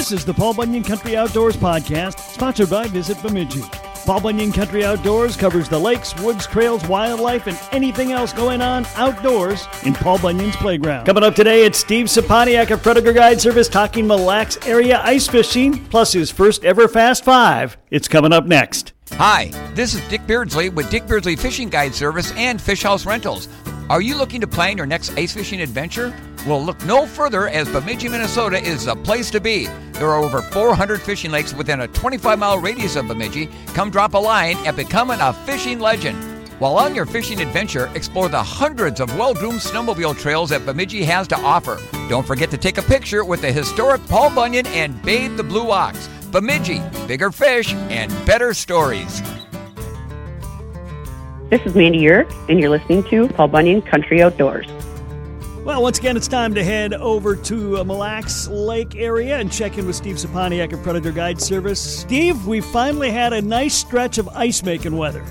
This is the Paul Bunyan Country Outdoors Podcast, sponsored by Visit Bemidji. Paul Bunyan Country Outdoors covers the lakes, woods, trails, wildlife, and anything else going on outdoors in Paul Bunyan's playground. Coming up today, it's Steve Scepaniak of Predator Guide Service talking Mille Lacs area ice fishing, plus his first ever Fast Five. It's coming up next. Hi, this is Dick Beardsley with Dick Beardsley Fishing Guide Service and Fish House Rentals. Are you looking to plan your next ice fishing adventure? Well, look no further as Bemidji, Minnesota is the place to be. There are over 400 fishing lakes within a 25 mile radius of Bemidji. Come drop a line and become a fishing legend. While on your fishing adventure, explore the hundreds of well groomed snowmobile trails that Bemidji has to offer. Don't forget to take a picture with the historic Paul Bunyan and Babe the Blue Ox. Bemidji, bigger fish and better stories. This is Mandy Yerk, and you're listening to Paul Bunyan Country Outdoors. Well, once again, it's time to head over to uh, Mille Lacs Lake area and check in with Steve Scepaniak of Predator Guide Service. Steve, we finally had a nice stretch of ice making weather.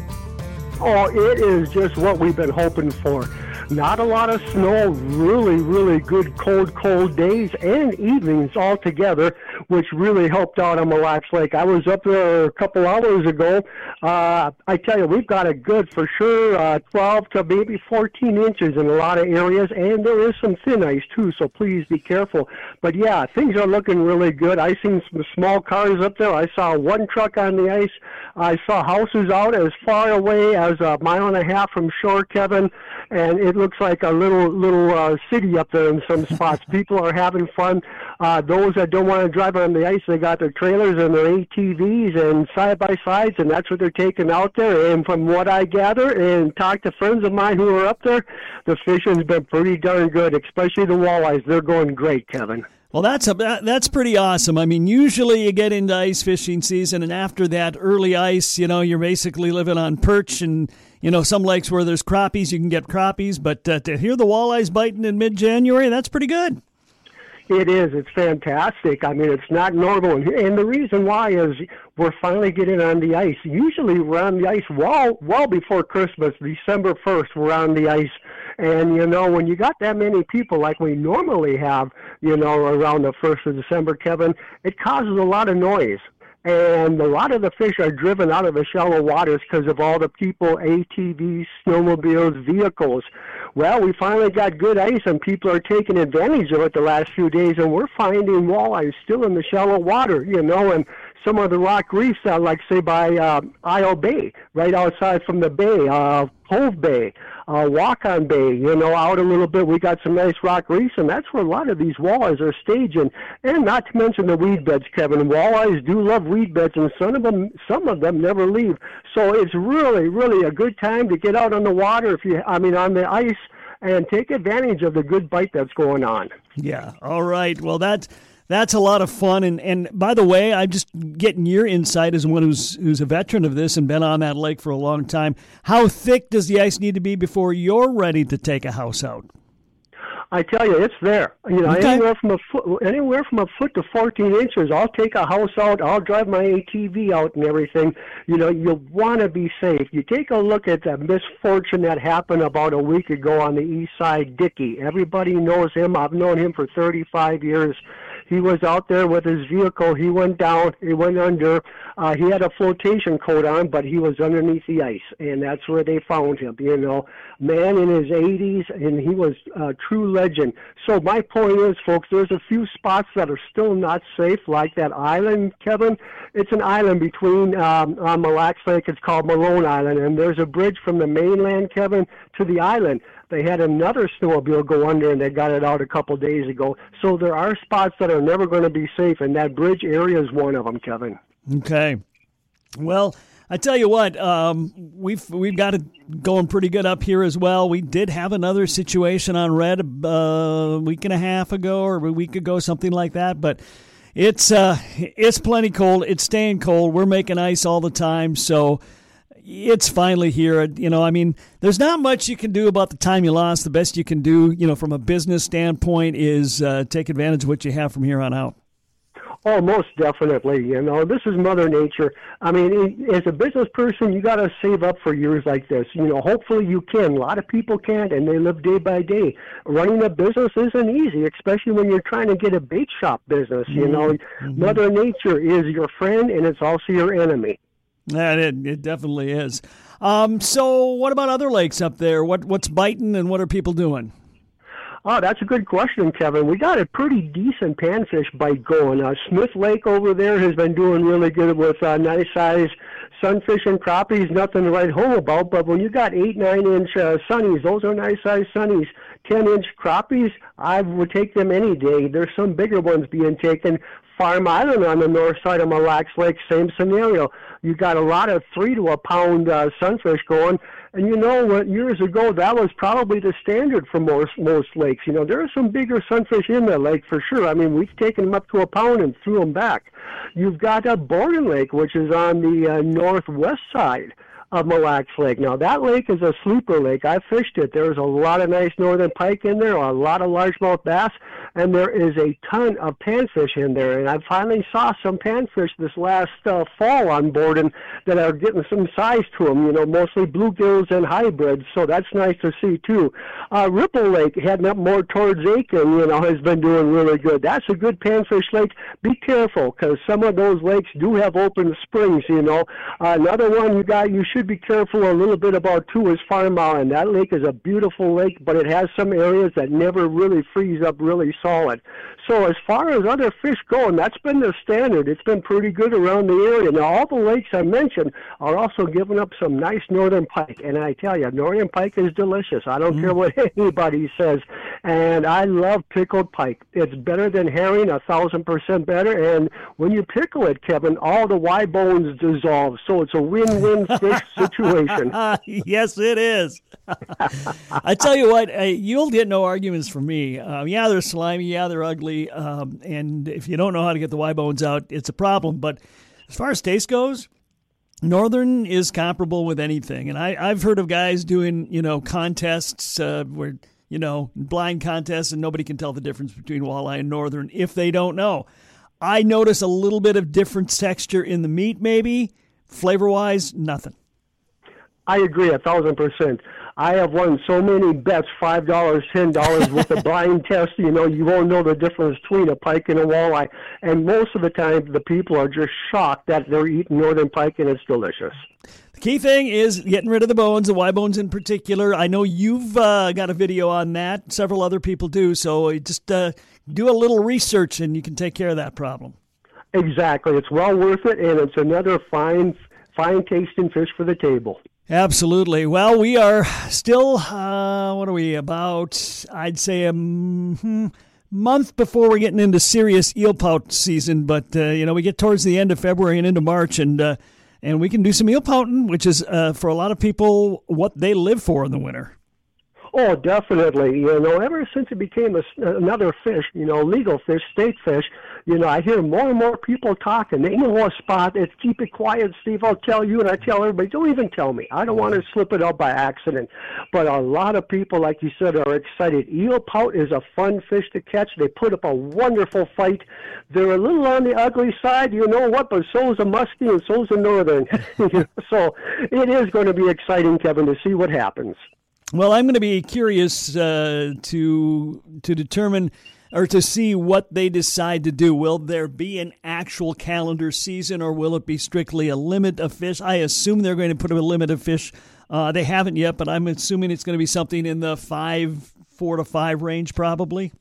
Oh, it is just what we've been hoping for. Not a lot of snow, really, really good cold, cold days and evenings all together, which really helped out on Mille Lacs Lake. I was up there a couple hours ago. Uh, I tell you, we've got a good, for sure, uh, 12 to maybe 14 inches in a lot of areas, and there is some thin ice too, so please be careful. But yeah, things are looking really good. I seen some small cars up there. I saw one truck on the ice. I saw houses out as far away as a mile and a half from shore, Kevin, and it looks like a little little uh, city up there in some spots. People are having fun. Uh, those that don't want to drive on the ice, they got their trailers and their ATVs and side by sides, and that's what they're taking out there. And from what I gather and talk to friends of mine who are up there, the fishing's been pretty darn good, especially the walleyes. They're going great, Kevin. Well, that's a that's pretty awesome. I mean, usually you get into ice fishing season, and after that early ice, you know, you're basically living on perch, and you know, some lakes where there's crappies, you can get crappies. But uh, to hear the walleyes biting in mid-January, that's pretty good. It is. It's fantastic. I mean, it's not normal, and the reason why is we're finally getting on the ice. Usually, we're on the ice well, well before Christmas, December first. We're on the ice, and you know, when you got that many people like we normally have, you know, around the first of December, Kevin, it causes a lot of noise and a lot of the fish are driven out of the shallow waters because of all the people, ATVs, snowmobiles, vehicles. Well, we finally got good ice, and people are taking advantage of it the last few days, and we're finding walleyes still in the shallow water, you know, and some of the rock reefs, uh, like say by uh, Isle Bay, right outside from the bay, uh, Cove Bay, uh, Wahkon Bay, you know, out a little bit. We got some nice rock reefs, and that's where a lot of these walleyes are staging. And not to mention the weed beds, Kevin. Walleyes do love weed beds, and some of them, some of them never leave. So it's really, really a good time to get out on the water. If you, I mean, on the ice. And take advantage of the good bite that's going on. Yeah. All right. Well, that's that's a lot of fun. And, and by the way, I'm just getting your insight as one who's who's a veteran of this and been on that lake for a long time. How thick does the ice need to be before you're ready to take a house out? I tell you, it's there. You know, okay. anywhere from a foot, anywhere from a foot to 14 inches. I'll take a house out. I'll drive my ATV out and everything. You know, you'll want to be safe. You take a look at the misfortune that happened about a week ago on the east side. Dicky, everybody knows him. I've known him for 35 years. He was out there with his vehicle. He went down. He went under. Uh, he had a flotation coat on, but he was underneath the ice, and that's where they found him. You know, man in his 80s, and he was a true legend. So my point is, folks, there's a few spots that are still not safe, like that island, Kevin. It's an island between um, on Mille Lacs Lake. It's called Malone Island, and there's a bridge from the mainland, Kevin, to the island. They had another snowmobile go under and they got it out a couple days ago. So there are spots that are never going to be safe, and that bridge area is one of them, Kevin. Okay. Well, I tell you what, um, we've we've got it going pretty good up here as well. We did have another situation on red uh, a week and a half ago or a week ago, something like that. But it's uh, it's plenty cold. It's staying cold. We're making ice all the time, so it's finally here. You know, I mean, there's not much you can do about the time you lost. The best you can do, you know, from a business standpoint, is uh, take advantage of what you have from here on out. Oh, most definitely. You know, this is Mother Nature. I mean, as a business person, you got to save up for years like this. You know, hopefully you can. A lot of people can't, and they live day by day. Running a business isn't easy, especially when you're trying to get a bait shop business. You know, mm-hmm. Mother Nature is your friend, and it's also your enemy. Yeah, it, it definitely is. Um, so, what about other lakes up there? What what's biting, and what are people doing? Oh, that's a good question, Kevin. We got a pretty decent panfish bite going. Uh, Smith Lake over there has been doing really good with uh, nice size sunfish and crappies. Nothing to write home about, but when you got eight, nine inch uh, sunnies, those are nice size sunnies. Ten inch crappies, I would take them any day. There's some bigger ones being taken. Farm Island on the north side of Mille Lacs Lake, same scenario. You got a lot of three to a pound uh, sunfish going. And you know what? Years ago, that was probably the standard for most most lakes. You know, there are some bigger sunfish in the lake for sure. I mean, we've taken them up to a pound and threw them back. You've got a Borden Lake, which is on the uh, northwest side of Mille Lacs Lake. Now that lake is a sleeper lake. I fished it. There's a lot of nice northern pike in there, a lot of largemouth bass, and there is a ton of panfish in there. And I finally saw some panfish this last uh, fall on Borden that are getting some size to them. You know, mostly bluegills and hybrids. So that's nice to see too. Uh, Ripple Lake heading up more towards Aitkin, you know, has been doing really good. That's a good panfish lake. Be careful because some of those lakes do have open springs. You know, uh, another one you got you should should be careful a little bit about too is Farm Island. That lake is a beautiful lake, but it has some areas that never really freeze up really solid. So as far as other fish go, and that's been the standard. It's been pretty good around the area. Now all the lakes I mentioned are also giving up some nice northern pike, and I tell you, northern pike is delicious. I don't mm. care what anybody says, and I love pickled pike. It's better than herring, a thousand percent better. And when you pickle it, Kevin, all the Y bones dissolve, so it's a win-win fish situation. yes, it is. I tell you what, uh, you'll get no arguments from me. Um, yeah, they're slimy. Yeah, they're ugly. Um, and if you don't know how to get the Y bones out, it's a problem. But as far as taste goes, Northern is comparable with anything. And I, I've heard of guys doing, you know, contests uh, where, you know, blind contests and nobody can tell the difference between walleye and Northern if they don't know. I notice a little bit of different texture in the meat, maybe. Flavor wise, nothing. I agree a thousand percent. I have won so many bets, five dollars, ten dollars with a blind test. You know, you won't know the difference between a pike and a walleye. And most of the time, the people are just shocked that they're eating northern pike and it's delicious. The key thing is getting rid of the bones, the Y bones in particular. I know you've uh, got a video on that. Several other people do. So just uh, do a little research, and you can take care of that problem. Exactly, it's well worth it, and it's another fine, fine tasting fish for the table. Absolutely. Well, we are still, uh, what are we, about, I'd say, a mm, month before we're getting into serious eel pout season. But, uh, you know, we get towards the end of February and into March, and, uh, and we can do some eel pouting, which is, uh, for a lot of people, what they live for in the winter. Oh, definitely. You know, ever since it became a, another fish, you know, legal fish, state fish, you know, I hear more and more people talking. They know a spot. It's keep it quiet, Steve. I'll tell you, and I tell everybody, don't even tell me. I don't want to slip it up by accident. But a lot of people, like you said, are excited. Eel pout is a fun fish to catch. They put up a wonderful fight. They're a little on the ugly side, you know what? But so is a muskie and so is a northern. so it is going to be exciting, Kevin, to see what happens. Well, I'm going to be curious uh, to to determine or to see what they decide to do. Will there be an actual calendar season, or will it be strictly a limit of fish? I assume they're going to put a limit of fish. Uh, they haven't yet, but I'm assuming it's going to be something in the five, four to five range, probably.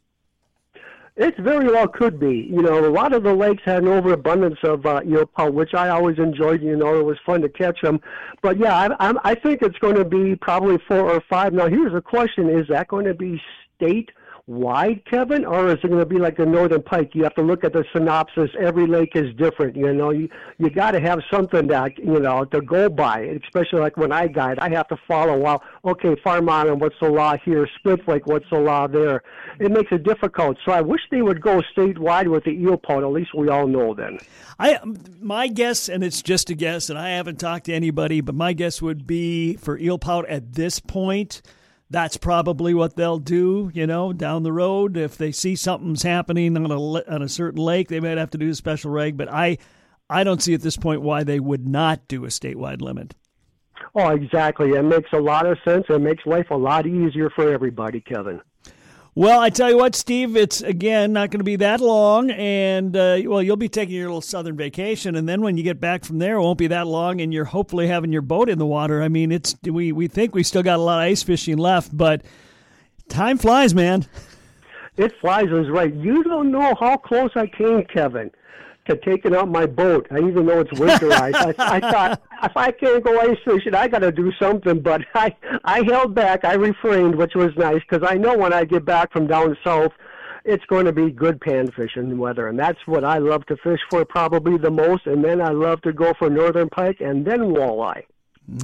It very well could be. You know, a lot of the lakes had an overabundance of uh, eel pout, which I always enjoyed. You know, it was fun to catch them. But yeah, I, I, I think it's going to be probably four or five. Now, here's a question: Is that going to be state wide, Kevin, or is it going to be like the Northern Pike? You have to look at the synopsis. Every lake is different. You know, you you got to have something that you know to go by. Especially like when I guide, I have to follow. Well, okay, Farm Island, what's the law here? Split Lake, what's the law there? It makes it difficult. So I wish they would go statewide with the eel pout. At least we all know then. I my guess, and it's just a guess, and I haven't talked to anybody, but my guess would be for eel pout at this point that's probably what they'll do, you know, down the road. If they see something's happening on a, on a certain lake, they might have to do a special reg. But I, I don't see at this point why they would not do a statewide limit. Oh, exactly. It makes a lot of sense. It makes life a lot easier for everybody, Kevin. Well, I tell you what, Steve, it's again not going to be that long, and uh, well, you'll be taking your little southern vacation, and then when you get back from there, it won't be that long, and you're hopefully having your boat in the water. I mean, it's we we think we still got a lot of ice fishing left, but time flies, man. It flies is right. You don't know how close I came, Kevin to taking out my boat. I even though it's winterized. I, I thought if I can't go ice fishing, I got to do something. But I I held back. I refrained, which was nice because I know when I get back from down south, it's going to be good pan fishing weather, and that's what I love to fish for probably the most. And then I love to go for northern pike and then walleye.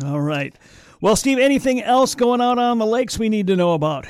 All right. Well, Steve, anything else going on on the lakes we need to know about?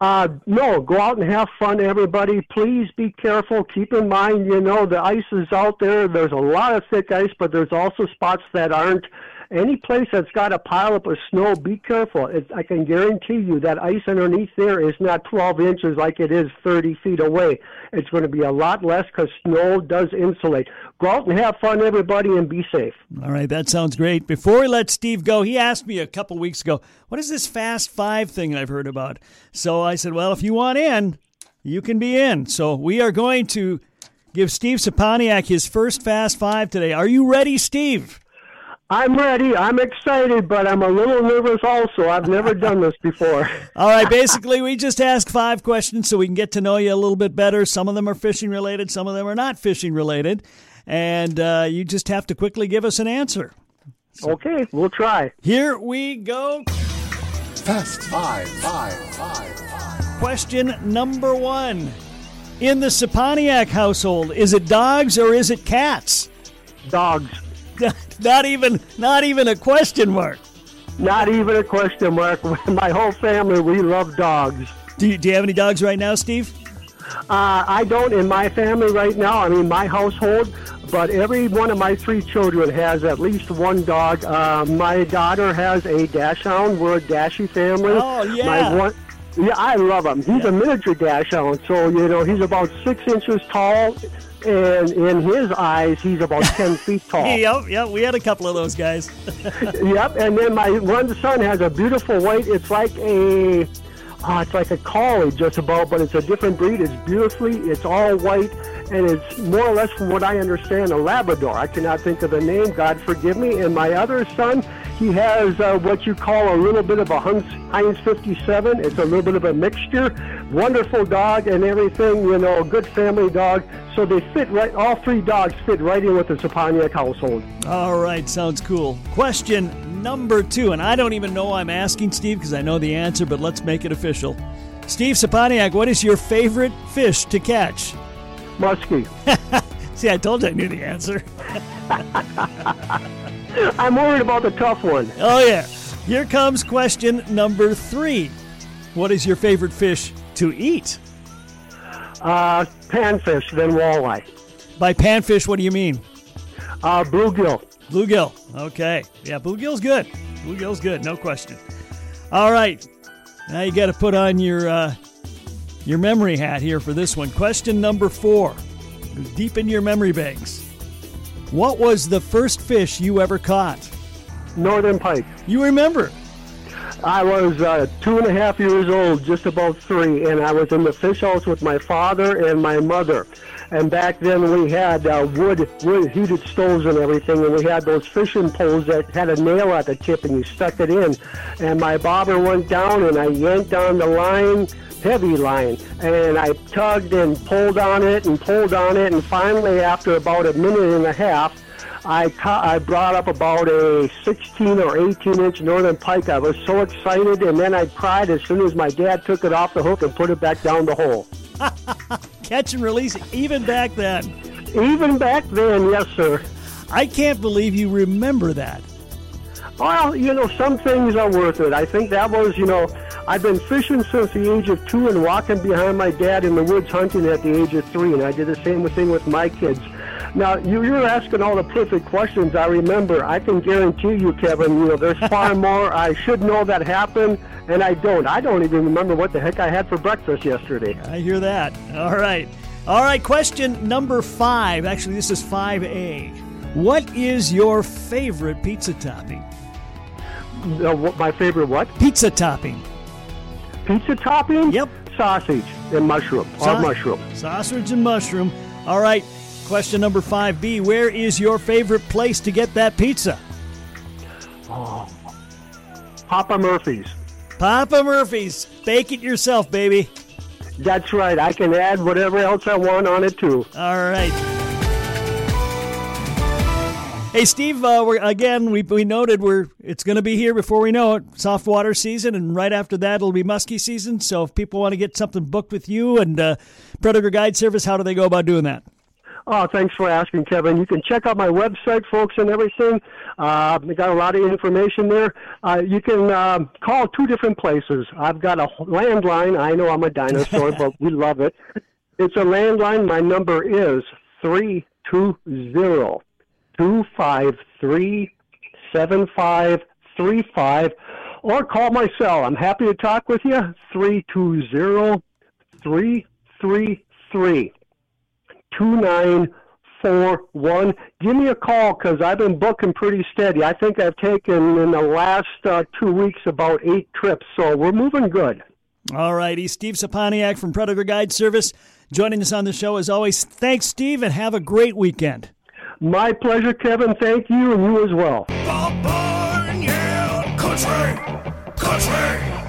Uh, no, go out and have fun, everybody. Please be careful. Keep in mind, you know, the ice is out there. There's a lot of thick ice, but there's also spots that aren't any place that's got a pile up of snow, be careful. I can guarantee you that ice underneath there is not 12 inches like it is 30 feet away. It's going to be a lot less because snow does insulate. Go out and have fun, everybody, and be safe. All right, that sounds great. Before we let Steve go, he asked me a couple weeks ago, what is this Fast Five thing I've heard about? So I said, well, if you want in, you can be in. So we are going to give Steve Scepaniak his first Fast Five today. Are you ready, Steve? I'm ready. I'm excited, but I'm a little nervous also. I've never done this before. All right. Basically, we just ask five questions so we can get to know you a little bit better. Some of them are fishing related, some of them are not fishing related. And uh, you just have to quickly give us an answer. So, okay, we'll try. Here we go. Fast five, five, five, five. Question number one. In the Scepaniak household, is it dogs or is it cats? Dogs. Not even not even a question mark. Not even a question mark. My whole family, we love dogs. Do you, do you have any dogs right now, Steve? Uh, I don't in my family right now. I mean, my household, but every one of my three children has at least one dog. Uh, my daughter has a dachshund. We're a dashy family. Oh yeah. My one, yeah, I love him. He's yeah. a miniature dachshund, so you know he's about six inches tall and in his eyes, he's about 10 feet tall. Yep, yep, we had a couple of those guys. yep, and then my one son has a beautiful white, it's like a, oh, it's like a collie just about, but it's a different breed. It's beautifully, it's all white, and it's more or less, from what I understand, a Labrador. I cannot think of the name, God forgive me. And my other son, he has uh, what you call a little bit of a Heinz 57. It's a little bit of a mixture. Wonderful dog and everything, you know, good family dog. So they fit right, all three dogs fit right in with the Scepaniak household. All right, sounds cool. Question number two, and I don't even know I'm asking Steve because I know the answer, but let's make it official. Steve Scepaniak, what is your favorite fish to catch? Muskie. See, I told you I knew the answer. I'm worried about the tough one. Oh, yeah. Here comes question number three. What is your favorite fish to eat? Uh, panfish, then walleye. By panfish, what do you mean? Uh, bluegill. Bluegill. Okay. Yeah, bluegill's good. Bluegill's good, no question. All right. Now you got to put on your uh, your memory hat here for this one. Question number four. Deep in your memory banks. What was the first fish you ever caught? Northern pike. You remember? I was uh, two and a half years old, just about three, and I was in the fish house with my father and my mother. And back then we had uh, wood, wood heated stoves and everything, and we had those fishing poles that had a nail at the tip, and you stuck it in. And my bobber went down, and I yanked on the line, heavy line, and I tugged and pulled on it and pulled on it, and finally, after about a minute and a half, I ca- I brought up about a 16 or 18 inch northern pike. I was so excited, and then I cried as soon as my dad took it off the hook and put it back down the hole. Catch and release, even back then. Even back then, yes, sir. I can't believe you remember that. Well, you know, some things are worth it. I think that was, you know, I've been fishing since the age of two and walking behind my dad in the woods hunting at the age of three, and I did the same thing with my kids. Now you, you're asking all the perfect questions. I remember. I can guarantee you, Kevin. You know, there's far more. I should know that happened, and I don't. I don't even remember what the heck I had for breakfast yesterday. I hear that. All right. All right, question number five. Actually, this is 5A. What is your favorite pizza topping? Uh, my favorite what? Pizza topping. Pizza topping? Yep. Sausage and mushroom. Sa- or mushroom. Sausage and mushroom. All right. Question number 5B. Where is your favorite place to get that pizza? Papa Murphy's. Papa Murphy's. Bake it yourself, baby. That's right. I can add whatever else I want on it too. All right. Hey Steve, uh, we're, again we, we noted we're it's going to be here before we know it. Soft water season, and right after that it'll be muskie season. So if people want to get something booked with you and uh, Predator Guide Service, how do they go about doing that? Oh, thanks for asking, Kevin. You can check out my website, folks, and everything. Uh, I got a lot of information there. Uh, you can uh, call two different places. I've got a landline. I know I'm a dinosaur, but we love it. It's a landline. My number is three two zero two five three seven five three five, or call my cell. I'm happy to talk with you. Three two zero three three three. 2941. Give me a call because I've been booking pretty steady. I think I've taken in the last uh, two weeks about eight trips, so we're moving good. All righty, Steve Scepaniak from Predator Guide Service joining us on the show as always. Thanks, Steve, and have a great weekend. My pleasure, Kevin. Thank you, and you as well. Bob Barn, yeah, country, country.